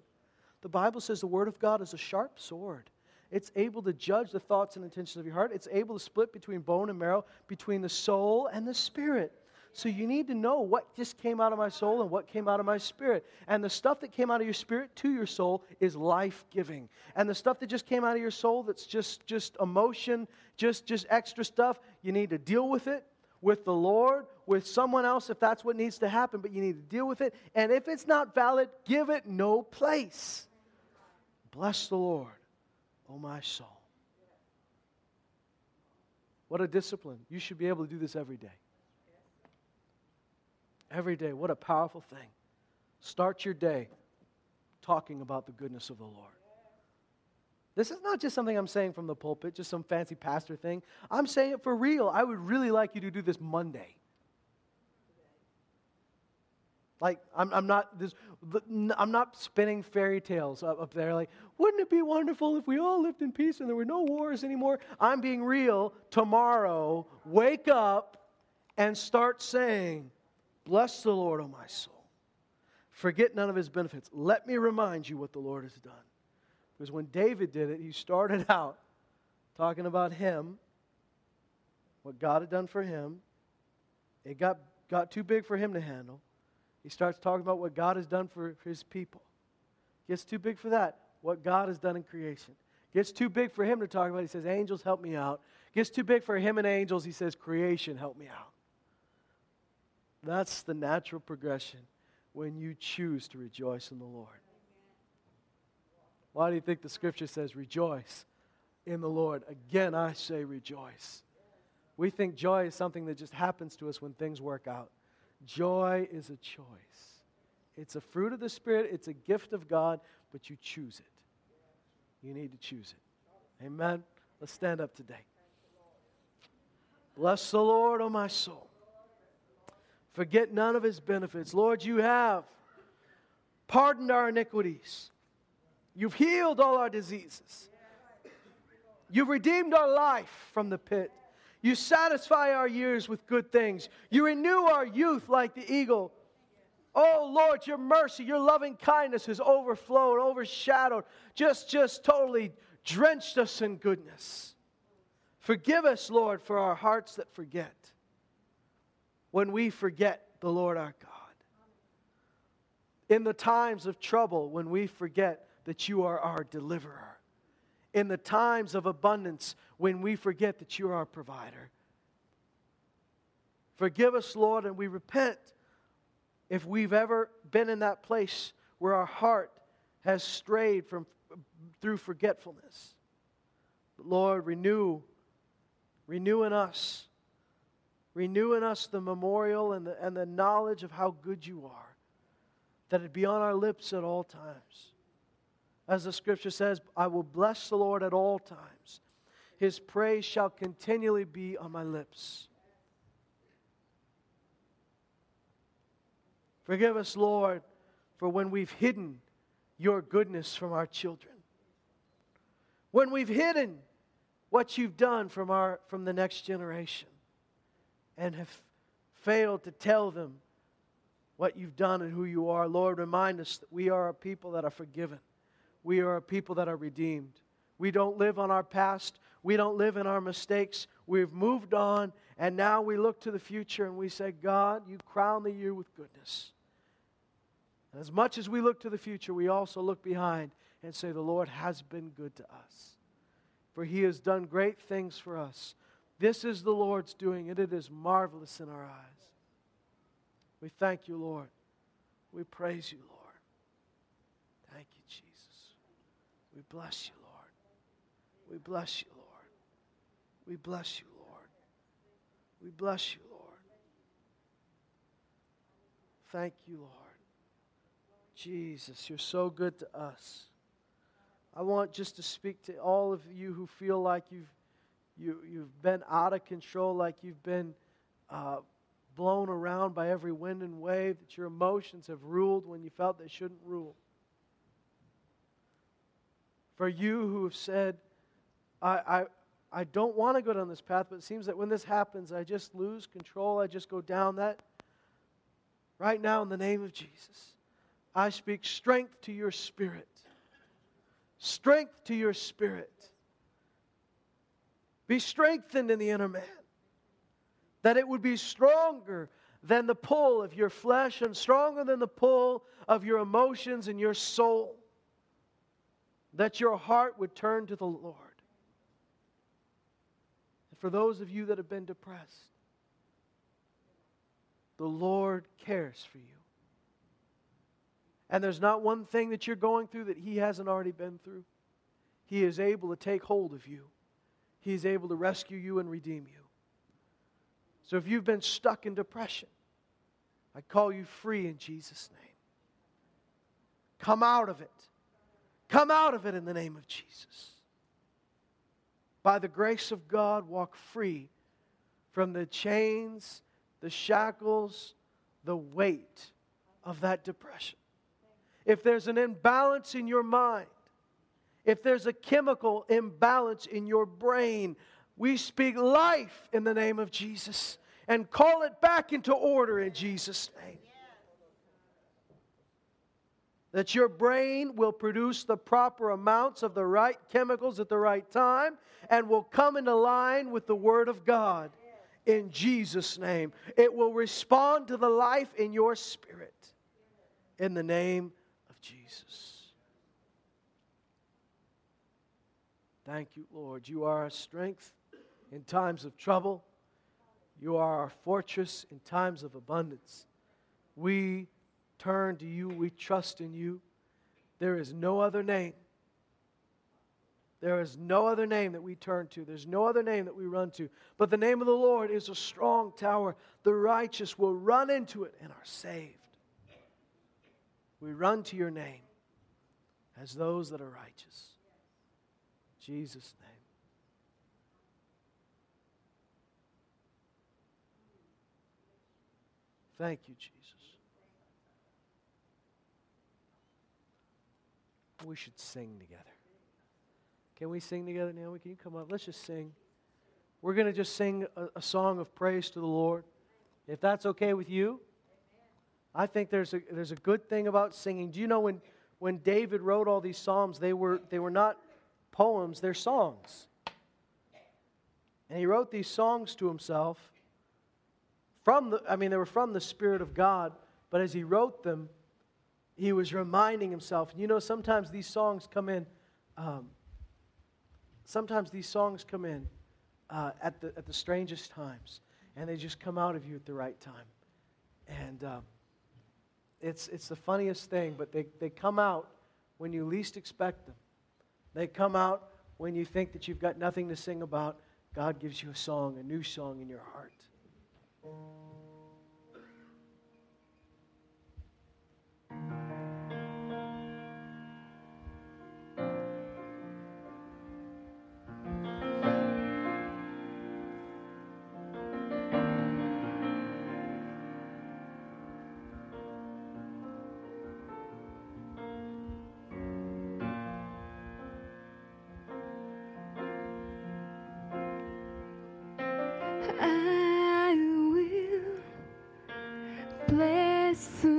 [SPEAKER 1] The Bible says the Word of God is a sharp sword. It's able to judge the thoughts and intentions of your heart. It's able to split between bone and marrow, between the soul and the spirit. So you need to know what just came out of my soul and what came out of my spirit. And the stuff that came out of your spirit to your soul is life-giving. And the stuff that just came out of your soul that's just just emotion, just just extra stuff, you need to deal with it with the Lord, with someone else if that's what needs to happen, but you need to deal with it. And if it's not valid, give it no place. Bless the Lord, oh my soul. What a discipline. You should be able to do this every day. Every day. What a powerful thing. Start your day talking about the goodness of the Lord. This is not just something I'm saying from the pulpit, just some fancy pastor thing. I'm saying it for real. I would really like you to do this Monday. Like I'm, I'm not this, I'm not spinning fairy tales up, up there. Like, wouldn't it be wonderful if we all lived in peace and there were no wars anymore? I'm being real. Tomorrow, wake up and start saying, "Bless the Lord, O my soul. Forget none of His benefits. Let me remind you what the Lord has done." Because when David did it, he started [LAUGHS] out talking about him, what God had done for him. It got got too big for him to handle. He starts talking about what God has done for his people. Gets too big for that, what God has done in creation. Gets too big for him to talk about. He says, Angels, help me out. Gets too big for him and angels. He says, Creation, help me out. That's the natural progression when you choose to rejoice in the Lord. Why do you think the scripture says, Rejoice in the Lord? Again, I say, Rejoice. We think joy is something that just happens to us when things work out. Joy is a choice. It's a fruit of the Spirit, it's a gift of God, but you choose it. You need to choose it. Amen. Let's stand up today. Bless the Lord, O oh my soul. Forget none of his benefits. Lord, you have pardoned our iniquities. You've healed all our diseases. You've redeemed our life from the pit. You satisfy our years with good things. You renew our youth like the eagle. Oh Lord, your mercy, your loving kindness has overflowed, overshadowed, just, just totally drenched us in goodness. Forgive us, Lord, for our hearts that forget when we forget the Lord our God. In the times of trouble, when we forget that you are our deliverer in the times of abundance when we forget that you're our provider. Forgive us, Lord, and we repent if we've ever been in that place where our heart has strayed from through forgetfulness. But Lord, renew, renew in us, renew in us the memorial and the, and the knowledge of how good you are, that it be on our lips at all times. As the scripture says, I will bless the Lord at all times. His praise shall continually be on my lips. Forgive us, Lord, for when we've hidden your goodness from our children. When we've hidden what you've done from, our, from the next generation and have failed to tell them what you've done and who you are. Lord, remind us that we are a people that are forgiven we are a people that are redeemed. We don't live on our past. We don't live in our mistakes. We've moved on, and now we look to the future and we say, God, you crown the year with goodness. And as much as we look to the future, we also look behind and say, The Lord has been good to us. For he has done great things for us. This is the Lord's doing, and it is marvelous in our eyes. We thank you, Lord. We praise you, Lord. We bless you, Lord. We bless you, Lord. We bless you, Lord. We bless you, Lord. Thank you, Lord. Jesus, you're so good to us. I want just to speak to all of you who feel like you've, you, you've been out of control, like you've been uh, blown around by every wind and wave, that your emotions have ruled when you felt they shouldn't rule. For you who have said, I, I, I don't want to go down this path, but it seems that when this happens, I just lose control. I just go down that. Right now, in the name of Jesus, I speak strength to your spirit. Strength to your spirit. Be strengthened in the inner man, that it would be stronger than the pull of your flesh and stronger than the pull of your emotions and your soul that your heart would turn to the Lord. And for those of you that have been depressed, the Lord cares for you. And there's not one thing that you're going through that He hasn't already been through. He is able to take hold of you, He is able to rescue you and redeem you. So if you've been stuck in depression, I call you free in Jesus' name. Come out of it. Come out of it in the name of Jesus. By the grace of God, walk free from the chains, the shackles, the weight of that depression. If there's an imbalance in your mind, if there's a chemical imbalance in your brain, we speak life in the name of Jesus and call it back into order in Jesus' name. That your brain will produce the proper amounts of the right chemicals at the right time and will come into line with the Word of God in Jesus' name. It will respond to the life in your spirit in the name of Jesus. Thank you, Lord. You are our strength in times of trouble. You are our fortress in times of abundance. We turn to you, we trust in you. There is no other name. There is no other name that we turn to. There's no other name that we run to. But the name of the Lord is a strong tower. The righteous will run into it and are saved. We run to your name as those that are righteous. In Jesus' name. Thank you, Jesus. We should sing together. Can we sing together, Naomi? Can you come up? Let's just sing. We're going to just sing a, a, song of praise to the Lord. If that's okay with you, I think there's a, there's a good thing about singing. Do you know when, when David wrote all these Psalms, they were, they were not poems, they're songs. And he wrote these songs to himself from the, I mean, they were from the Spirit of God, but as he wrote them, he was reminding himself. You know, sometimes these songs come in, um, sometimes these songs come in uh, at, the, at the strangest times, and they just come out of you at the right time. And uh, it's, it's the funniest thing, but they, they come out when you least expect them. They come out when you think that you've got nothing to sing about. God gives you a song, a new song in your heart.
[SPEAKER 2] です。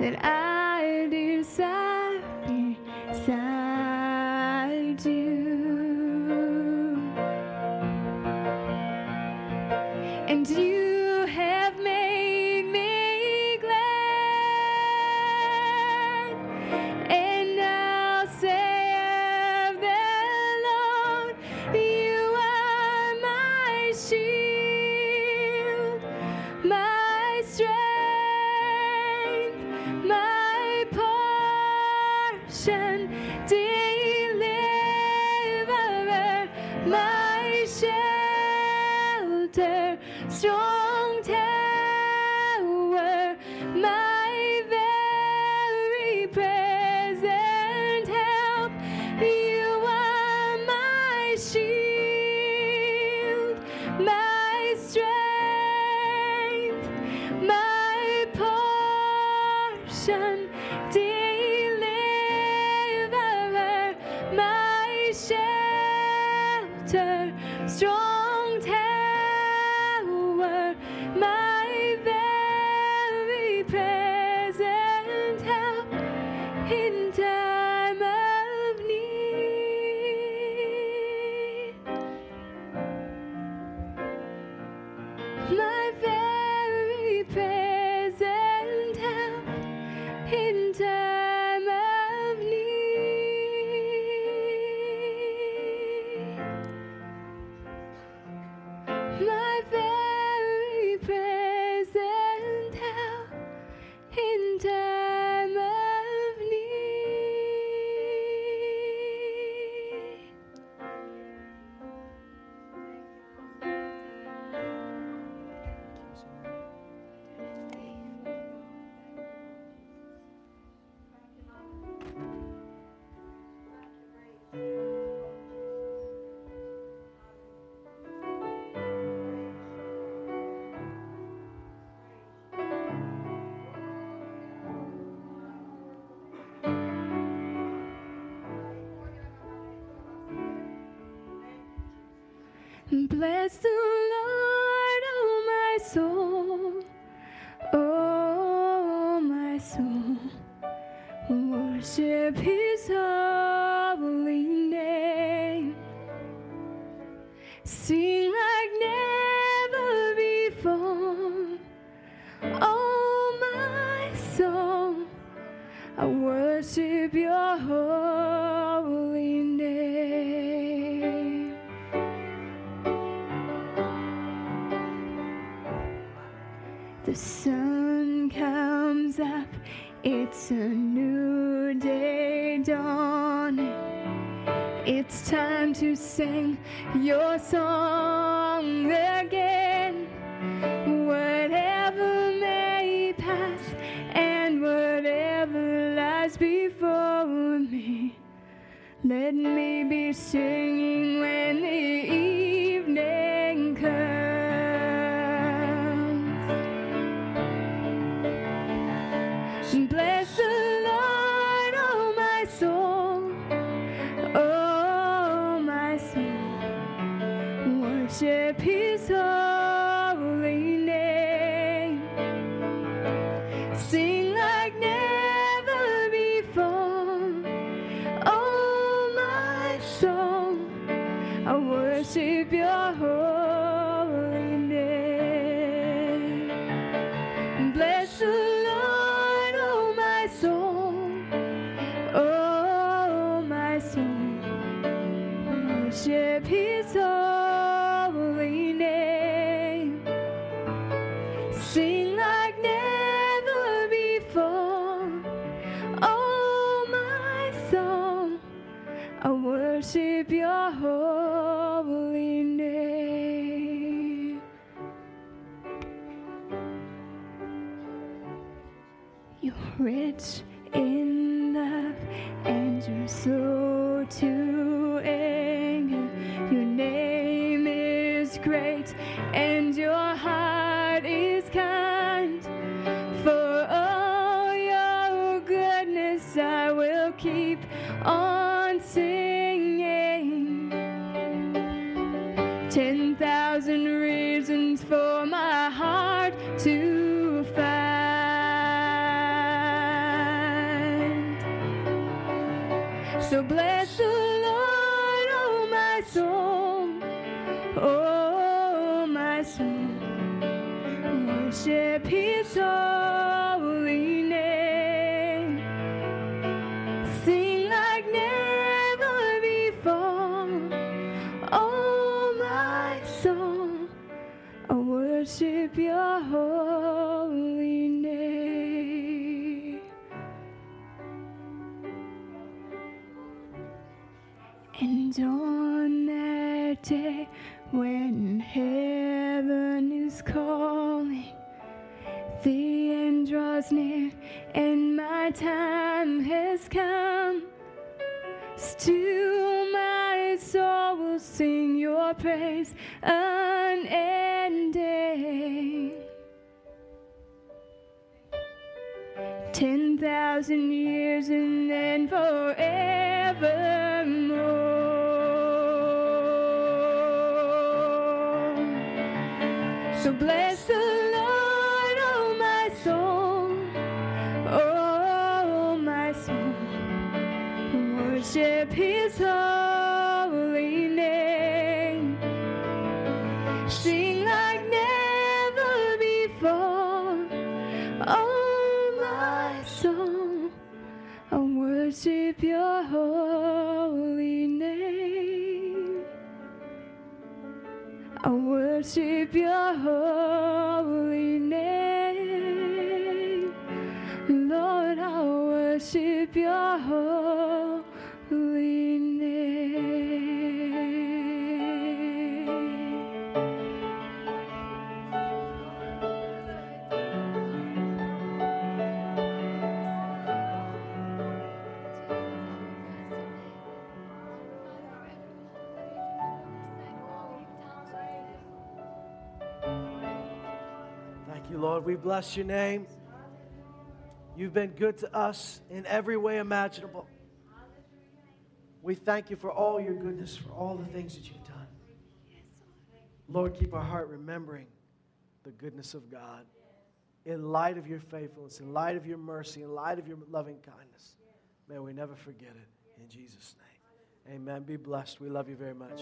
[SPEAKER 2] that I Bless the draws near and my time has come. Still, my soul will sing your praise unending. Ten thousand years and then forevermore. Worship your holy name. Lord, I worship your holy
[SPEAKER 1] Lord. We bless your name. You've been good to us in every way imaginable. We thank you for all your goodness, for all the things that you've done. Lord, keep our heart remembering the goodness of God in light of your faithfulness, in light of your mercy, in light of your loving kindness. May we never forget it. In Jesus' name. Amen. Be blessed. We love you very much.